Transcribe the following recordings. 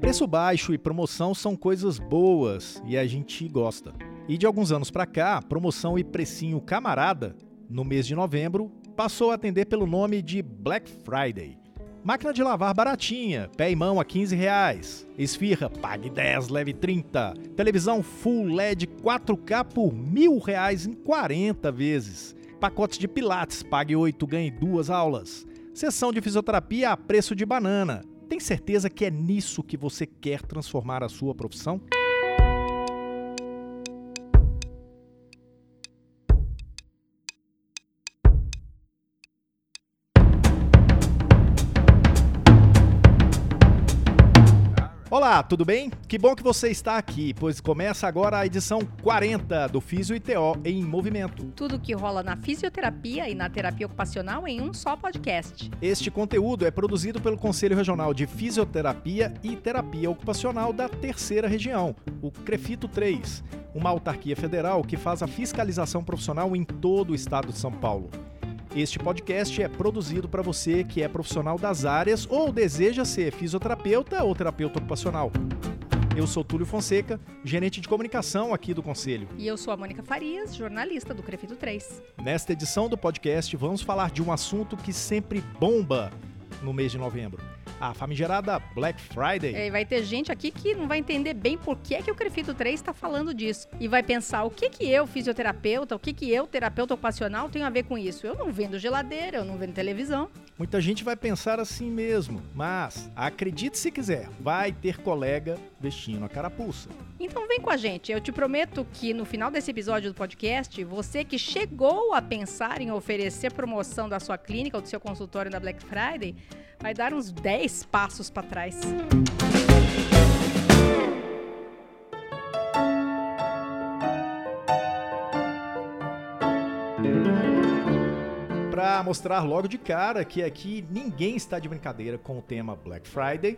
Preço baixo e promoção são coisas boas e a gente gosta. E de alguns anos para cá, promoção e precinho camarada, no mês de novembro, passou a atender pelo nome de Black Friday. Máquina de lavar baratinha, pé e mão a 15 reais. Esfirra, pague 10, leve 30. Televisão Full LED 4K por mil reais em 40 vezes. Pacotes de pilates, pague 8, ganhe duas aulas. Sessão de fisioterapia a preço de banana. Tem certeza que é nisso que você quer transformar a sua profissão? Olá, tudo bem? Que bom que você está aqui, pois começa agora a edição 40 do Físio e TO em Movimento. Tudo que rola na fisioterapia e na terapia ocupacional em um só podcast. Este conteúdo é produzido pelo Conselho Regional de Fisioterapia e Terapia Ocupacional da Terceira Região, o CREFITO 3, uma autarquia federal que faz a fiscalização profissional em todo o estado de São Paulo. Este podcast é produzido para você que é profissional das áreas ou deseja ser fisioterapeuta ou terapeuta ocupacional. Eu sou Túlio Fonseca, gerente de comunicação aqui do Conselho. E eu sou a Mônica Farias, jornalista do Crefito 3. Nesta edição do podcast, vamos falar de um assunto que sempre bomba no mês de novembro a famigerada Black Friday. É, vai ter gente aqui que não vai entender bem por que, é que o Crefito 3 está falando disso. E vai pensar o que, que eu, fisioterapeuta, o que, que eu, terapeuta ocupacional, tenho a ver com isso. Eu não vendo geladeira, eu não vendo televisão. Muita gente vai pensar assim mesmo, mas acredite se quiser, vai ter colega vestindo a carapuça. Então vem com a gente, eu te prometo que no final desse episódio do podcast, você que chegou a pensar em oferecer promoção da sua clínica ou do seu consultório na Black Friday, vai dar uns 10 passos para trás. Para mostrar logo de cara que aqui ninguém está de brincadeira com o tema Black Friday,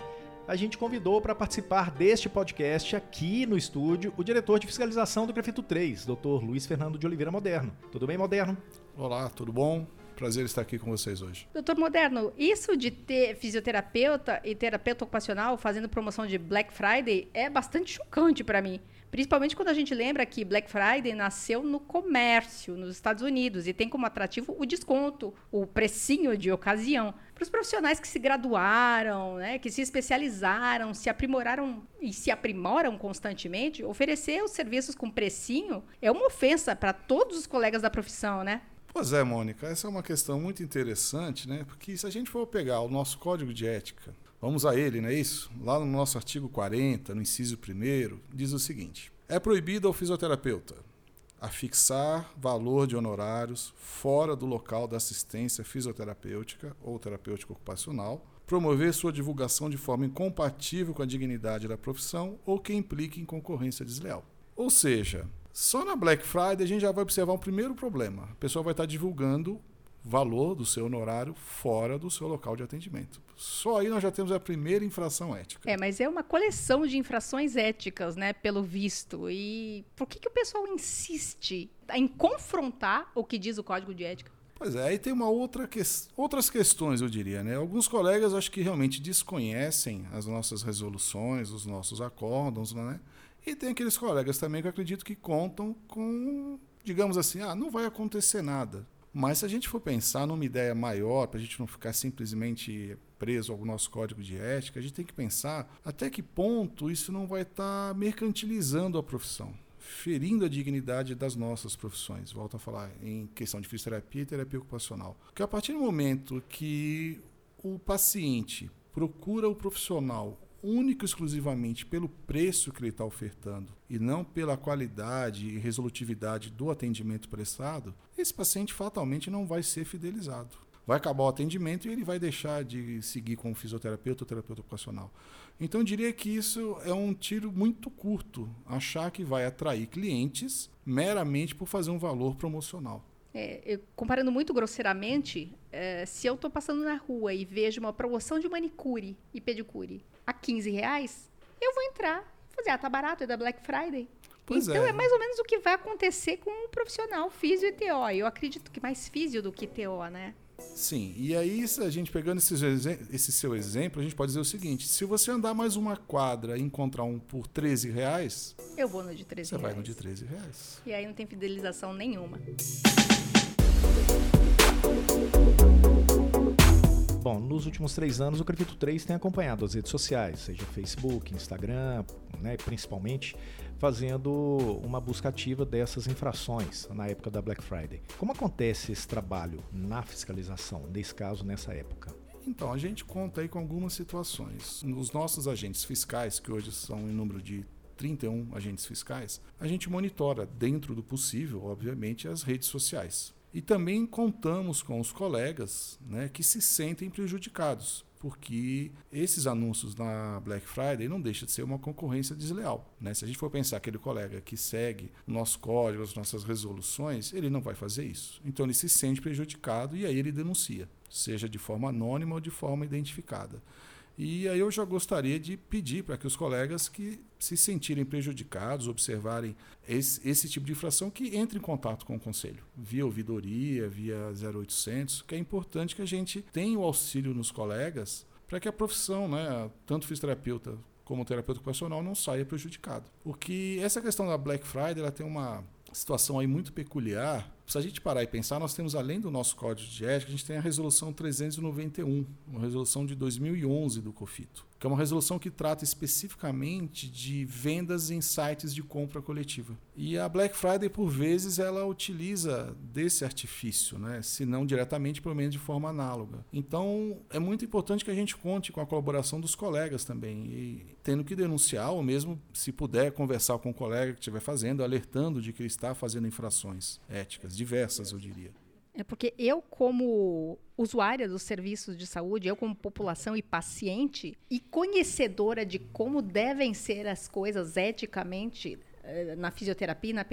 a gente convidou para participar deste podcast aqui no estúdio o diretor de fiscalização do Grafito 3, Dr. Luiz Fernando de Oliveira Moderno. Tudo bem, Moderno? Olá, tudo bom? Prazer estar aqui com vocês hoje. Doutor Moderno, isso de ter fisioterapeuta e terapeuta ocupacional fazendo promoção de Black Friday é bastante chocante para mim. Principalmente quando a gente lembra que Black Friday nasceu no comércio, nos Estados Unidos, e tem como atrativo o desconto, o precinho de ocasião. Para os profissionais que se graduaram, né, que se especializaram, se aprimoraram e se aprimoram constantemente, oferecer os serviços com precinho é uma ofensa para todos os colegas da profissão, né? Pois é, Mônica, essa é uma questão muito interessante, né? Porque se a gente for pegar o nosso código de ética, vamos a ele, não é isso? Lá no nosso artigo 40, no inciso 1, diz o seguinte: é proibido ao fisioterapeuta afixar valor de honorários fora do local da assistência fisioterapêutica ou terapêutica ocupacional, promover sua divulgação de forma incompatível com a dignidade da profissão ou que implique em concorrência desleal. Ou seja, só na Black Friday a gente já vai observar um primeiro problema. A pessoa vai estar divulgando valor do seu honorário fora do seu local de atendimento. Só aí nós já temos a primeira infração ética. É, mas é uma coleção de infrações éticas, né, pelo visto. E por que, que o pessoal insiste em confrontar o que diz o Código de Ética? Pois é, aí tem uma outra que... outras questões, eu diria, né? Alguns colegas acho que realmente desconhecem as nossas resoluções, os nossos acórdons, né? E tem aqueles colegas também que eu acredito que contam com, digamos assim, ah, não vai acontecer nada. Mas se a gente for pensar numa ideia maior, para a gente não ficar simplesmente preso ao nosso código de ética, a gente tem que pensar até que ponto isso não vai estar tá mercantilizando a profissão, ferindo a dignidade das nossas profissões. Volto a falar em questão de fisioterapia e terapia ocupacional. Porque a partir do momento que o paciente procura o profissional único e exclusivamente pelo preço que ele está ofertando e não pela qualidade e resolutividade do atendimento prestado, esse paciente fatalmente não vai ser fidelizado. Vai acabar o atendimento e ele vai deixar de seguir com o fisioterapeuta ou terapeuta ocupacional. Então, eu diria que isso é um tiro muito curto, achar que vai atrair clientes meramente por fazer um valor promocional. É, eu, comparando muito grosseiramente, é, se eu estou passando na rua e vejo uma promoção de manicure e pedicure a 15 reais, eu vou entrar. Fazer, ah, tá barato, é da Black Friday. Pois então é. é. mais ou menos o que vai acontecer com um profissional físio e TO. Eu acredito que mais físio do que TO, né? Sim, e aí, a gente pegando esse, seu exemplo, a gente pode dizer o seguinte: se você andar mais uma quadra e encontrar um por 13 reais. Eu vou no de 13 você reais. Você vai no de 13 reais. E aí não tem fidelização nenhuma. Bom, nos últimos três anos o Crefito 3 tem acompanhado as redes sociais, seja Facebook, Instagram, né, principalmente, fazendo uma busca ativa dessas infrações na época da Black Friday. Como acontece esse trabalho na fiscalização, nesse caso, nessa época? Então, a gente conta aí com algumas situações. Os nossos agentes fiscais, que hoje são em número de 31 agentes fiscais, a gente monitora, dentro do possível, obviamente, as redes sociais. E também contamos com os colegas né, que se sentem prejudicados, porque esses anúncios na Black Friday não deixa de ser uma concorrência desleal. Né? Se a gente for pensar aquele colega que segue o nosso código, as nossas resoluções, ele não vai fazer isso. Então ele se sente prejudicado e aí ele denuncia, seja de forma anônima ou de forma identificada. E aí eu já gostaria de pedir para que os colegas que se sentirem prejudicados, observarem esse, esse tipo de infração, que entre em contato com o Conselho, via ouvidoria, via 0800, que é importante que a gente tenha o auxílio nos colegas para que a profissão, né, tanto fisioterapeuta como terapeuta ocupacional, não saia prejudicado. Porque essa questão da Black Friday ela tem uma situação aí muito peculiar. Se a gente parar e pensar, nós temos além do nosso código de ética, a gente tem a resolução 391, uma resolução de 2011 do COFITO que é uma resolução que trata especificamente de vendas em sites de compra coletiva. E a Black Friday, por vezes, ela utiliza desse artifício, né? se não diretamente, pelo menos de forma análoga. Então, é muito importante que a gente conte com a colaboração dos colegas também, e tendo que denunciar, ou mesmo, se puder, conversar com o colega que estiver fazendo, alertando de que ele está fazendo infrações éticas, diversas, eu diria. É porque eu, como usuária dos serviços de saúde, eu, como população e paciente, e conhecedora de como devem ser as coisas eticamente na fisioterapia, na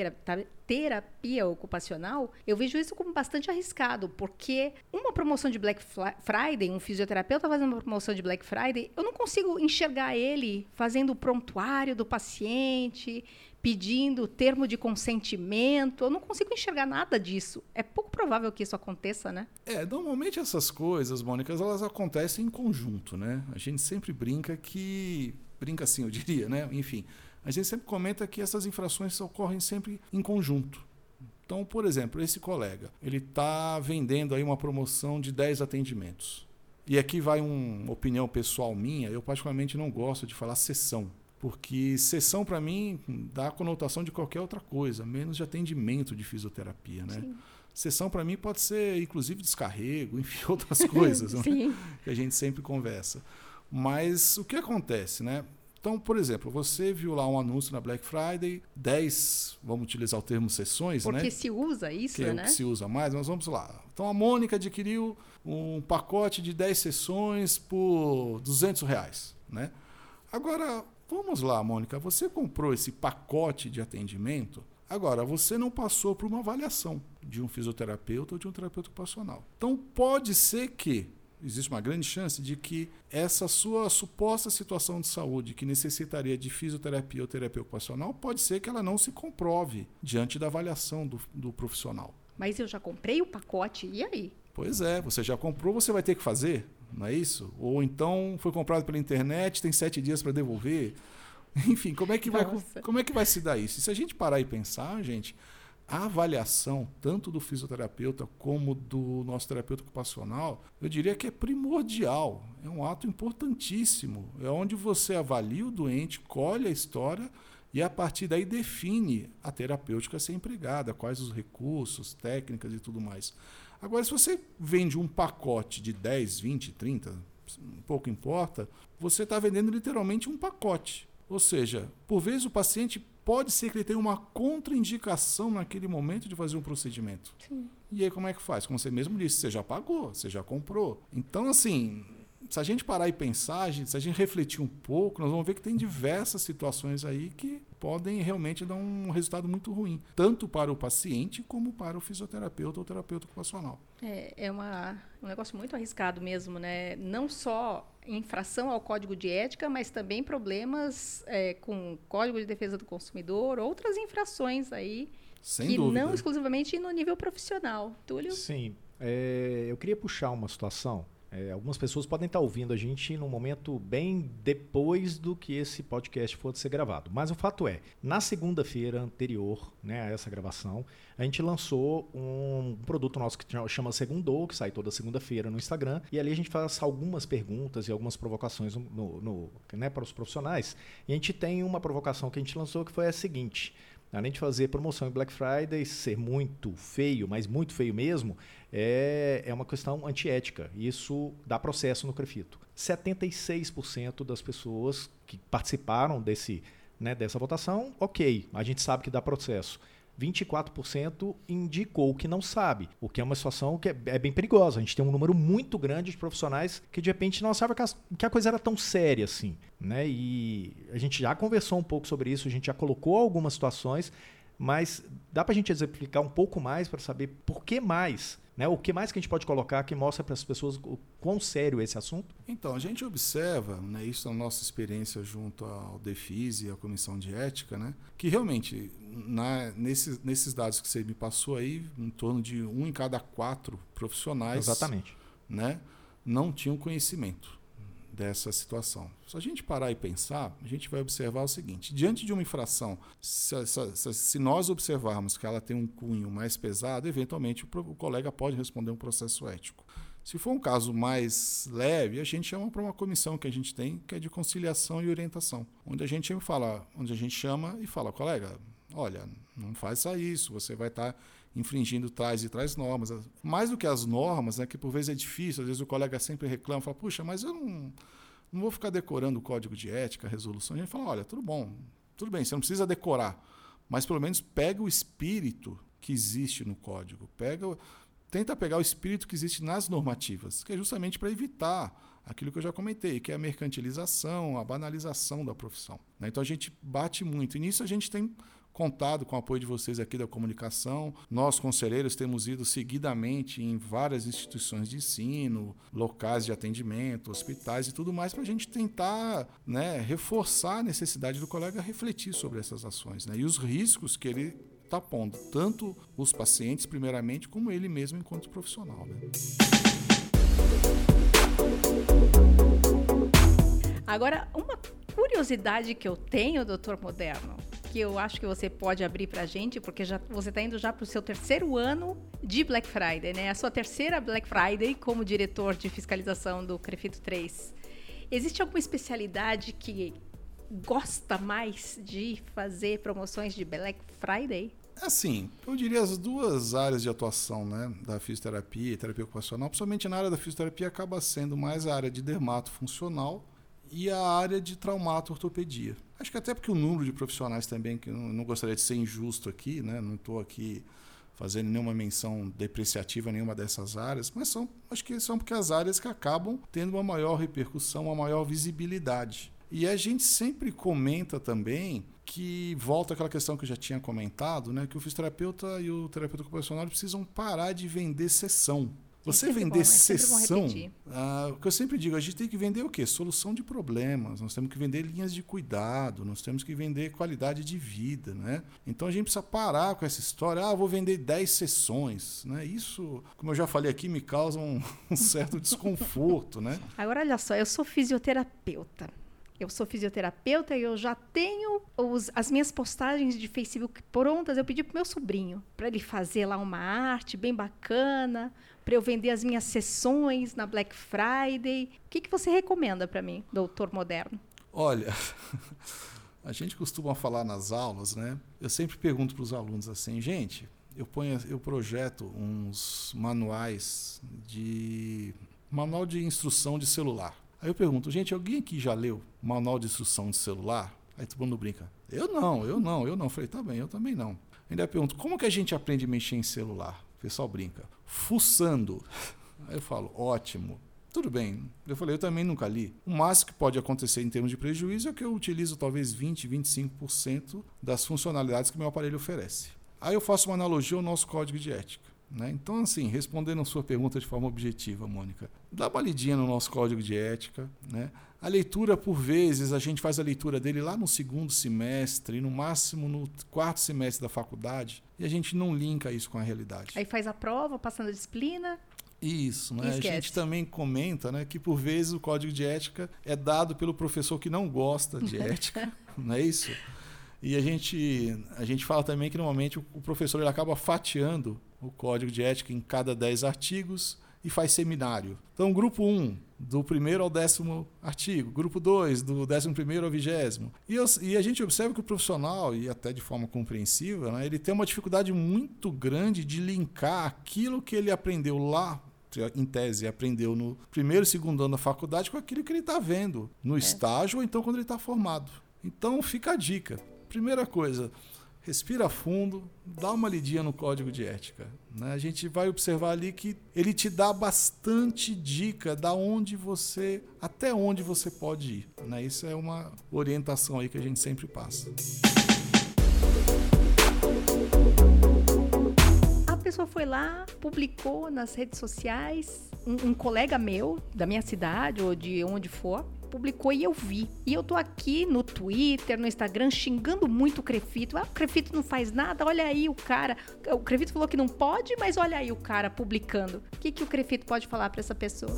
terapia ocupacional, eu vejo isso como bastante arriscado, porque uma promoção de Black Friday, um fisioterapeuta fazendo uma promoção de Black Friday, eu não consigo enxergar ele fazendo o prontuário do paciente, pedindo termo de consentimento. Eu não consigo enxergar nada disso. É pouco provável que isso aconteça, né? É, normalmente essas coisas, Mônica, elas acontecem em conjunto, né? A gente sempre brinca que. Brinca assim, eu diria, né? Enfim. A gente sempre comenta que essas infrações ocorrem sempre em conjunto. Então, por exemplo, esse colega, ele está vendendo aí uma promoção de 10 atendimentos. E aqui vai uma opinião pessoal minha, eu particularmente não gosto de falar sessão. Porque sessão, para mim, dá a conotação de qualquer outra coisa, menos de atendimento de fisioterapia. Né? Sim. Sessão, para mim, pode ser, inclusive, descarrego, enfim, outras coisas né? que a gente sempre conversa. Mas o que acontece? Né? Então, por exemplo, você viu lá um anúncio na Black Friday, 10, vamos utilizar o termo sessões, Porque né? Porque se usa isso, que é né? que se usa mais, mas vamos lá. Então, a Mônica adquiriu um pacote de 10 sessões por 200 reais, né? Agora, Vamos lá, Mônica, você comprou esse pacote de atendimento, agora você não passou por uma avaliação de um fisioterapeuta ou de um terapeuta ocupacional. Então pode ser que existe uma grande chance de que essa sua suposta situação de saúde que necessitaria de fisioterapia ou terapia ocupacional, pode ser que ela não se comprove diante da avaliação do, do profissional. Mas eu já comprei o pacote, e aí? Pois é, você já comprou, você vai ter que fazer? não é isso? Ou então foi comprado pela internet, tem sete dias para devolver. Enfim, como é que vai, como é que vai se dar isso? E se a gente parar e pensar, gente, a avaliação tanto do fisioterapeuta como do nosso terapeuta ocupacional, eu diria que é primordial, é um ato importantíssimo, é onde você avalia o doente, colhe a história e a partir daí define a terapêutica a ser empregada, quais os recursos, técnicas e tudo mais. Agora, se você vende um pacote de 10, 20, 30, pouco importa, você está vendendo literalmente um pacote. Ou seja, por vezes o paciente pode ser que ele tenha uma contraindicação naquele momento de fazer um procedimento. Sim. E aí como é que faz? Como você mesmo disse, você já pagou, você já comprou. Então, assim, se a gente parar e pensar, se a gente refletir um pouco, nós vamos ver que tem diversas situações aí que podem realmente dar um resultado muito ruim, tanto para o paciente como para o fisioterapeuta ou terapeuta ocupacional. É, é uma, um negócio muito arriscado mesmo, né? Não só infração ao código de ética, mas também problemas é, com código de defesa do consumidor, outras infrações aí Sem que dúvida. não exclusivamente no nível profissional. Túlio? Sim. É, eu queria puxar uma situação é, algumas pessoas podem estar ouvindo a gente num momento bem depois do que esse podcast for ser gravado. Mas o fato é, na segunda-feira anterior né, a essa gravação, a gente lançou um produto nosso que chama Segundou, que sai toda segunda-feira no Instagram. E ali a gente faz algumas perguntas e algumas provocações no, no, né, para os profissionais. E a gente tem uma provocação que a gente lançou que foi a seguinte. Além de fazer promoção em Black Friday, ser muito feio, mas muito feio mesmo, é, é uma questão antiética. Isso dá processo no Crefito. 76% das pessoas que participaram desse, né, dessa votação, ok, a gente sabe que dá processo. 24% indicou que não sabe, o que é uma situação que é, é, bem perigosa. A gente tem um número muito grande de profissionais que de repente não sabem que a, que a coisa era tão séria assim. Né? E a gente já conversou um pouco sobre isso, a gente já colocou algumas situações, mas dá para a gente exemplificar um pouco mais para saber por que mais né? O que mais que a gente pode colocar que mostra para as pessoas o quão sério é esse assunto? Então, a gente observa, né, isso na nossa experiência junto ao DEFIS e à Comissão de Ética, né, que realmente, na, nesses, nesses dados que você me passou aí, em torno de um em cada quatro profissionais Exatamente. Né, não tinham conhecimento dessa situação. Se a gente parar e pensar, a gente vai observar o seguinte: diante de uma infração, se, se, se nós observarmos que ela tem um cunho mais pesado, eventualmente o, o, colega pode responder um processo ético. Se for um caso mais leve, a gente chama para uma comissão que a gente tem, que é de conciliação e orientação, onde a gente fala, onde a gente chama e fala, colega, olha, não faça isso, você vai estar tá infringindo tais e tais normas. Mais do que as normas, né, que por vezes é difícil, às vezes o colega sempre reclama, fala, puxa, mas eu não, não vou ficar decorando o código de ética, a resolução. A gente fala, olha, tudo bom, tudo bem, você não precisa decorar, mas pelo menos pega o espírito que existe no código, pega, tenta pegar o espírito que existe nas normativas, que é justamente para evitar aquilo que eu já comentei, que é a mercantilização, a banalização da profissão. Né? Então a gente bate muito. E nisso a gente tem contado com o apoio de vocês aqui da comunicação. Nós, conselheiros, temos ido seguidamente em várias instituições de ensino, locais de atendimento, hospitais e tudo mais, para a gente tentar né, reforçar a necessidade do colega refletir sobre essas ações né, e os riscos que ele está pondo, tanto os pacientes, primeiramente, como ele mesmo enquanto profissional. Né? Agora, uma curiosidade que eu tenho, doutor Moderno, que eu acho que você pode abrir para a gente, porque já, você está indo já para o seu terceiro ano de Black Friday, né? A sua terceira Black Friday como diretor de fiscalização do Crefito 3. Existe alguma especialidade que gosta mais de fazer promoções de Black Friday? Assim, eu diria as duas áreas de atuação né, da fisioterapia e terapia ocupacional, principalmente na área da fisioterapia, acaba sendo mais a área de dermato funcional e a área de traumato ortopedia. Acho que até porque o número de profissionais também, que não gostaria de ser injusto aqui, né? não estou aqui fazendo nenhuma menção depreciativa a nenhuma dessas áreas, mas são, acho que são porque as áreas que acabam tendo uma maior repercussão, uma maior visibilidade. E a gente sempre comenta também que volta àquela questão que eu já tinha comentado, né, que o fisioterapeuta e o terapeuta ocupacional precisam parar de vender sessão. Você vender bom, sessão, ah, o que eu sempre digo, a gente tem que vender o quê? Solução de problemas, nós temos que vender linhas de cuidado, nós temos que vender qualidade de vida, né? Então a gente precisa parar com essa história, ah, vou vender 10 sessões, né? Isso, como eu já falei aqui, me causa um, um certo desconforto, né? Agora olha só, eu sou fisioterapeuta. Eu sou fisioterapeuta e eu já tenho os, as minhas postagens de Facebook prontas. Eu pedi para meu sobrinho para ele fazer lá uma arte bem bacana, para eu vender as minhas sessões na Black Friday. O que, que você recomenda para mim, doutor moderno? Olha, a gente costuma falar nas aulas, né? Eu sempre pergunto para os alunos assim, gente, eu ponho, eu projeto uns manuais de manual de instrução de celular. Aí eu pergunto, gente, alguém aqui já leu manual de instrução de celular? Aí todo mundo brinca. Eu não, eu não, eu não. Falei, tá bem, eu também não. Ainda pergunto, como que a gente aprende a mexer em celular? O pessoal brinca. Fuçando. Aí eu falo, ótimo. Tudo bem. Eu falei, eu também nunca li. O máximo que pode acontecer em termos de prejuízo é que eu utilizo talvez 20, 25% das funcionalidades que meu aparelho oferece. Aí eu faço uma analogia ao nosso código de ética. Né? Então, assim, respondendo a sua pergunta de forma objetiva, Mônica, dá uma lidinha no nosso código de ética, né? A leitura, por vezes, a gente faz a leitura dele lá no segundo semestre, no máximo no quarto semestre da faculdade, e a gente não linka isso com a realidade. Aí faz a prova, passando a disciplina. Isso, né? A gente também comenta né, que, por vezes, o código de ética é dado pelo professor que não gosta de ética, não é isso? E a gente, a gente fala também que, normalmente, o professor ele acaba fatiando o código de ética em cada 10 artigos e faz seminário. Então, grupo 1, um, do primeiro ao décimo artigo, grupo 2, do décimo primeiro ao vigésimo. E, e, a gente observa que o profissional, e até de forma compreensível, né, ele tem uma dificuldade muito grande de linkar aquilo que ele aprendeu lá em tese, aprendeu no primeiro e segundo ano da faculdade com aquilo que ele está vendo no é. estágio ou então quando ele está formado. Então fica a dica. Primeira coisa, respira fundo, dá uma lidinha no código de ética. Né? A gente vai observar ali que ele te dá bastante dica da onde você, até onde você pode ir. Né? Isso é uma orientação aí que a gente sempre passa. A pessoa foi lá, publicou nas redes sociais, um, um colega meu da minha cidade ou de onde for, publicou e eu vi. E eu tô aqui no Twitter, no Instagram, xingando muito o Crefito. Ah, o Crefito não faz nada, olha aí o cara. O Crefito falou que não pode, mas olha aí o cara publicando. O que, que o Crefito pode falar para essa pessoa?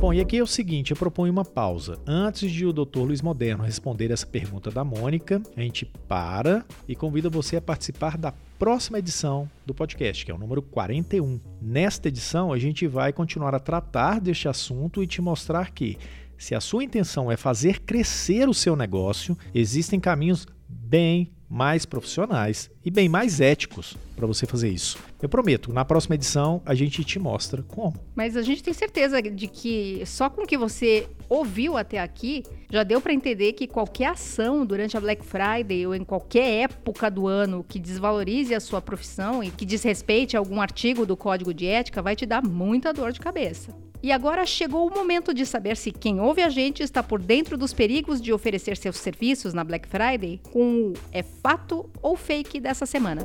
Bom, e aqui é o seguinte, eu proponho uma pausa. Antes de o Dr. Luiz Moderno responder essa pergunta da Mônica, a gente para e convida você a participar da próxima edição do podcast, que é o número 41. Nesta edição, a gente vai continuar a tratar deste assunto e te mostrar que, se a sua intenção é fazer crescer o seu negócio, existem caminhos bem mais profissionais e bem mais éticos para você fazer isso. Eu prometo, na próxima edição a gente te mostra como. Mas a gente tem certeza de que só com que você ouviu até aqui, já deu para entender que qualquer ação durante a Black Friday ou em qualquer época do ano que desvalorize a sua profissão e que desrespeite algum artigo do código de ética vai te dar muita dor de cabeça. E agora chegou o momento de saber se quem ouve a gente está por dentro dos perigos de oferecer seus serviços na Black Friday com o é fato ou fake dessa semana.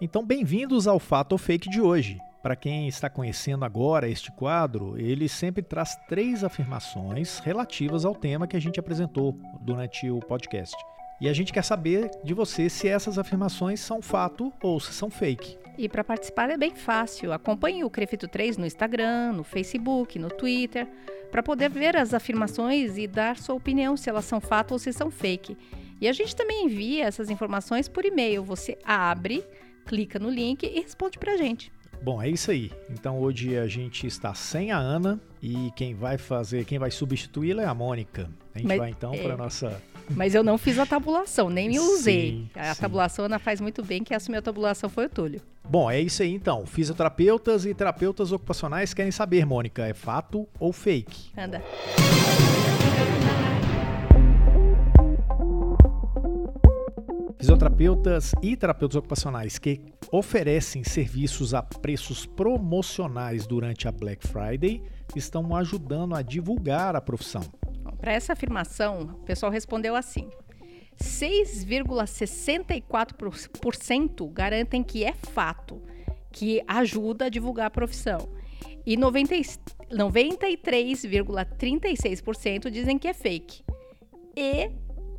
Então, bem-vindos ao Fato ou Fake de hoje. Para quem está conhecendo agora este quadro, ele sempre traz três afirmações relativas ao tema que a gente apresentou durante o podcast. E a gente quer saber de você se essas afirmações são fato ou se são fake. E para participar é bem fácil. Acompanhe o Crefito 3 no Instagram, no Facebook, no Twitter, para poder ver as afirmações e dar sua opinião se elas são fato ou se são fake. E a gente também envia essas informações por e-mail. Você abre, clica no link e responde para a gente. Bom, é isso aí. Então hoje a gente está sem a Ana e quem vai fazer, quem vai substituí-la é a Mônica. A gente Mas, vai então é... para nossa mas eu não fiz a tabulação, nem me usei. Sim, a sim. tabulação Ana faz muito bem, quem assumiu a tabulação foi o Túlio. Bom, é isso aí então. Fisioterapeutas e terapeutas ocupacionais querem saber, Mônica, é fato ou fake? Anda. Fisioterapeutas e terapeutas ocupacionais que oferecem serviços a preços promocionais durante a Black Friday estão ajudando a divulgar a profissão. Para essa afirmação, o pessoal respondeu assim: 6,64% garantem que é fato, que ajuda a divulgar a profissão. E 93,36% dizem que é fake. E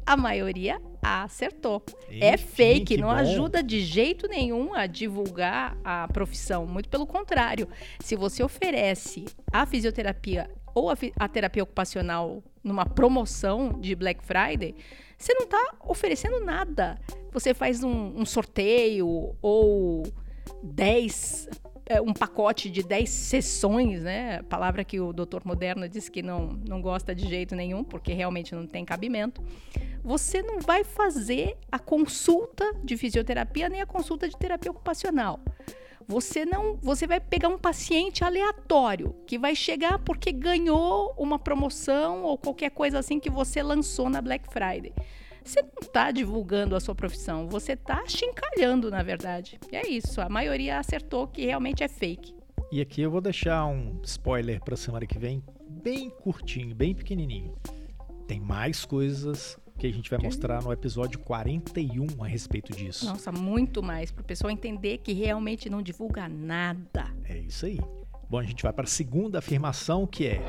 a maioria acertou. é fake, não bom. ajuda de jeito nenhum a divulgar a profissão. Muito pelo contrário. Se você oferece a fisioterapia ou a, a terapia ocupacional numa promoção de Black Friday, você não está oferecendo nada. Você faz um, um sorteio ou 10 é, um pacote de 10 sessões, né? Palavra que o doutor Moderno disse que não, não gosta de jeito nenhum, porque realmente não tem cabimento. Você não vai fazer a consulta de fisioterapia nem a consulta de terapia ocupacional. Você não, você vai pegar um paciente aleatório que vai chegar porque ganhou uma promoção ou qualquer coisa assim que você lançou na Black Friday você não está divulgando a sua profissão, você está chincalhando, na verdade. E é isso, a maioria acertou que realmente é fake. E aqui eu vou deixar um spoiler para semana que vem bem curtinho, bem pequenininho. Tem mais coisas que a gente vai mostrar no episódio 41 a respeito disso. Nossa, muito mais, para o pessoal entender que realmente não divulga nada. É isso aí. Bom, a gente vai para a segunda afirmação que é.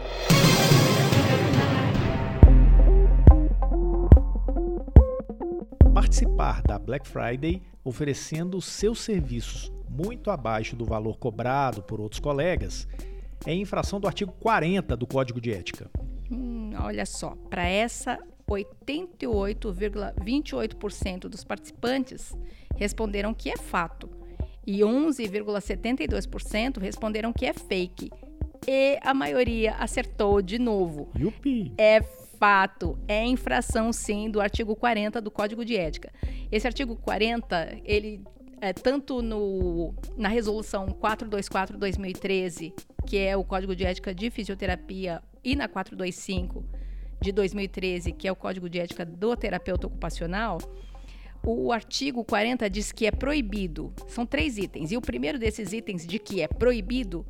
Participar da Black Friday oferecendo seus serviços muito abaixo do valor cobrado por outros colegas é infração do artigo 40 do Código de Ética. Hum, olha só, para essa 88,28% dos participantes responderam que é fato e 11,72% responderam que é fake. E a maioria acertou de novo. Yupi. É fato, é infração sim do artigo 40 do Código de Ética. Esse artigo 40, ele é tanto no, na resolução 424/2013, que é o Código de Ética de Fisioterapia, e na 425 de 2013, que é o Código de Ética do Terapeuta Ocupacional, o artigo 40 diz que é proibido. São três itens. E o primeiro desses itens de que é proibido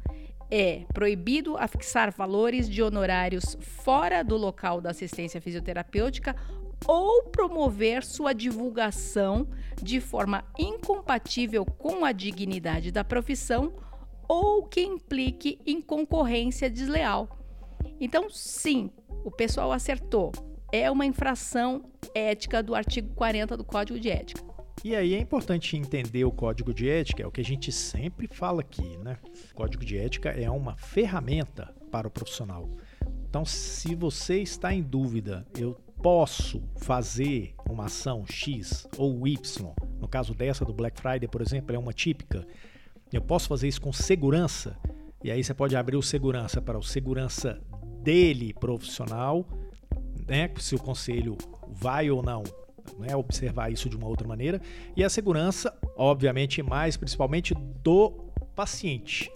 é proibido afixar valores de honorários fora do local da assistência fisioterapêutica ou promover sua divulgação de forma incompatível com a dignidade da profissão ou que implique em concorrência desleal. Então, sim, o pessoal acertou. É uma infração ética do artigo 40 do Código de Ética. E aí é importante entender o código de ética, é o que a gente sempre fala aqui, né? O código de ética é uma ferramenta para o profissional. Então, se você está em dúvida, eu posso fazer uma ação X ou Y, no caso dessa do Black Friday, por exemplo, é uma típica, eu posso fazer isso com segurança, e aí você pode abrir o segurança para o segurança dele profissional, né? Se o conselho vai ou não né, observar isso de uma outra maneira, e a segurança, obviamente, mais principalmente do paciente.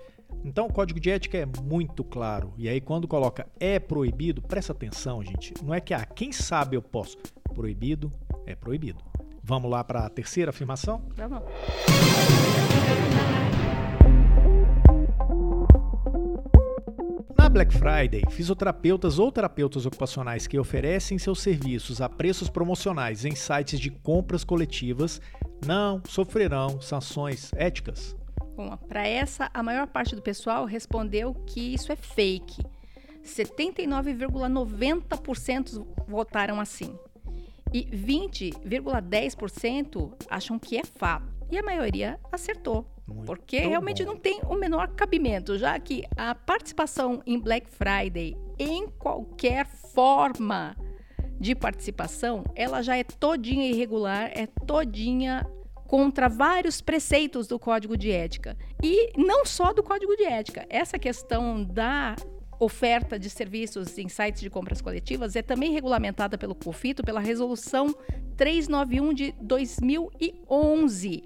Então, o código de ética é muito claro. E aí, quando coloca é proibido, presta atenção, gente. Não é que, ah, quem sabe eu posso. Proibido é proibido. Vamos lá para a terceira afirmação? Vamos. Black Friday, fisioterapeutas ou terapeutas ocupacionais que oferecem seus serviços a preços promocionais em sites de compras coletivas não sofrerão sanções éticas. Bom, para essa, a maior parte do pessoal respondeu que isso é fake. 79,90% votaram assim. E 20,10% acham que é fato. E a maioria acertou. Muito porque realmente bom. não tem o menor cabimento, já que a participação em Black Friday, em qualquer forma de participação, ela já é todinha irregular, é todinha contra vários preceitos do Código de Ética. E não só do Código de Ética. Essa questão da oferta de serviços em sites de compras coletivas é também regulamentada pelo COFITO pela resolução 391 de 2011.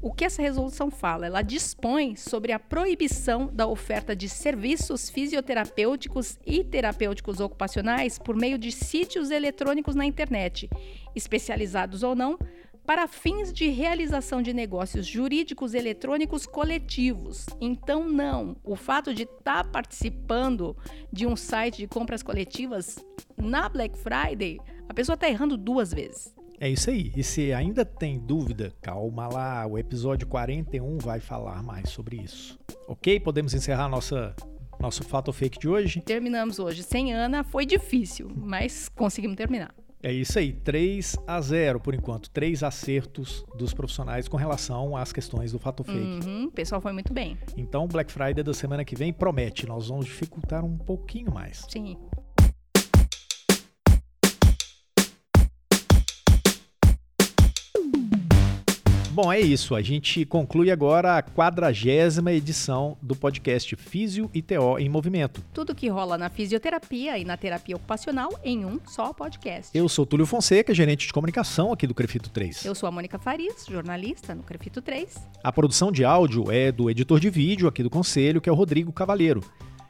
O que essa resolução fala? Ela dispõe sobre a proibição da oferta de serviços fisioterapêuticos e terapêuticos ocupacionais por meio de sítios eletrônicos na internet, especializados ou não, para fins de realização de negócios jurídicos eletrônicos coletivos. Então, não. O fato de estar tá participando de um site de compras coletivas na Black Friday, a pessoa está errando duas vezes. É isso aí. E se ainda tem dúvida, calma lá, o episódio 41 vai falar mais sobre isso. Ok? Podemos encerrar nossa, nosso fato ou fake de hoje? Terminamos hoje. Sem Ana foi difícil, mas conseguimos terminar. É isso aí, 3 a 0 por enquanto. Três acertos dos profissionais com relação às questões do fato fake. Uhum, o pessoal foi muito bem. Então, o Black Friday da semana que vem promete. Nós vamos dificultar um pouquinho mais. Sim. Bom, é isso. A gente conclui agora a quadragésima edição do podcast Físio e TO em Movimento. Tudo que rola na fisioterapia e na terapia ocupacional em um só podcast. Eu sou Túlio Fonseca, gerente de comunicação aqui do Crefito 3. Eu sou a Mônica Farias, jornalista no Crefito 3. A produção de áudio é do editor de vídeo aqui do Conselho, que é o Rodrigo Cavalheiro.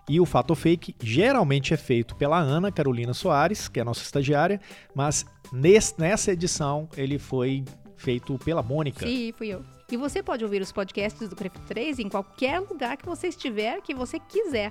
E o Fato Fake geralmente é feito pela Ana Carolina Soares, que é a nossa estagiária, mas nesse, nessa edição ele foi feito pela Mônica. Sim, fui eu. E você pode ouvir os podcasts do Crefito 3 em qualquer lugar que você estiver, que você quiser.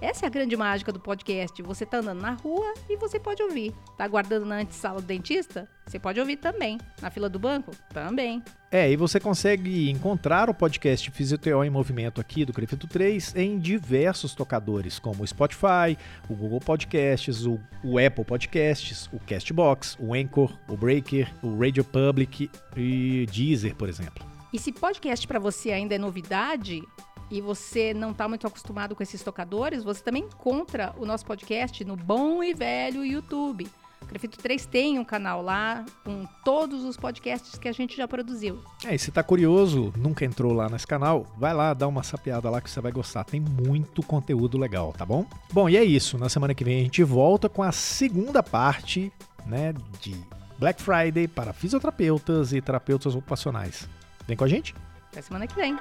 Essa é a grande mágica do podcast. Você tá andando na rua e você pode ouvir. Tá aguardando na antessala do dentista? Você pode ouvir também. Na fila do banco? Também. É, e você consegue encontrar o podcast Fisioteó em Movimento aqui do Crefito 3 em diversos tocadores, como o Spotify, o Google Podcasts, o, o Apple Podcasts, o Castbox, o Anchor, o Breaker, o Radio Public e Deezer, por exemplo. E se podcast para você ainda é novidade, e você não está muito acostumado com esses tocadores, você também encontra o nosso podcast no bom e velho YouTube. O Crefito 3 tem um canal lá com todos os podcasts que a gente já produziu. É, e se tá curioso, nunca entrou lá nesse canal, vai lá, dá uma sapeada lá que você vai gostar. Tem muito conteúdo legal, tá bom? Bom, e é isso. Na semana que vem a gente volta com a segunda parte, né, de Black Friday para fisioterapeutas e terapeutas ocupacionais. Vem com a gente? Até semana que vem.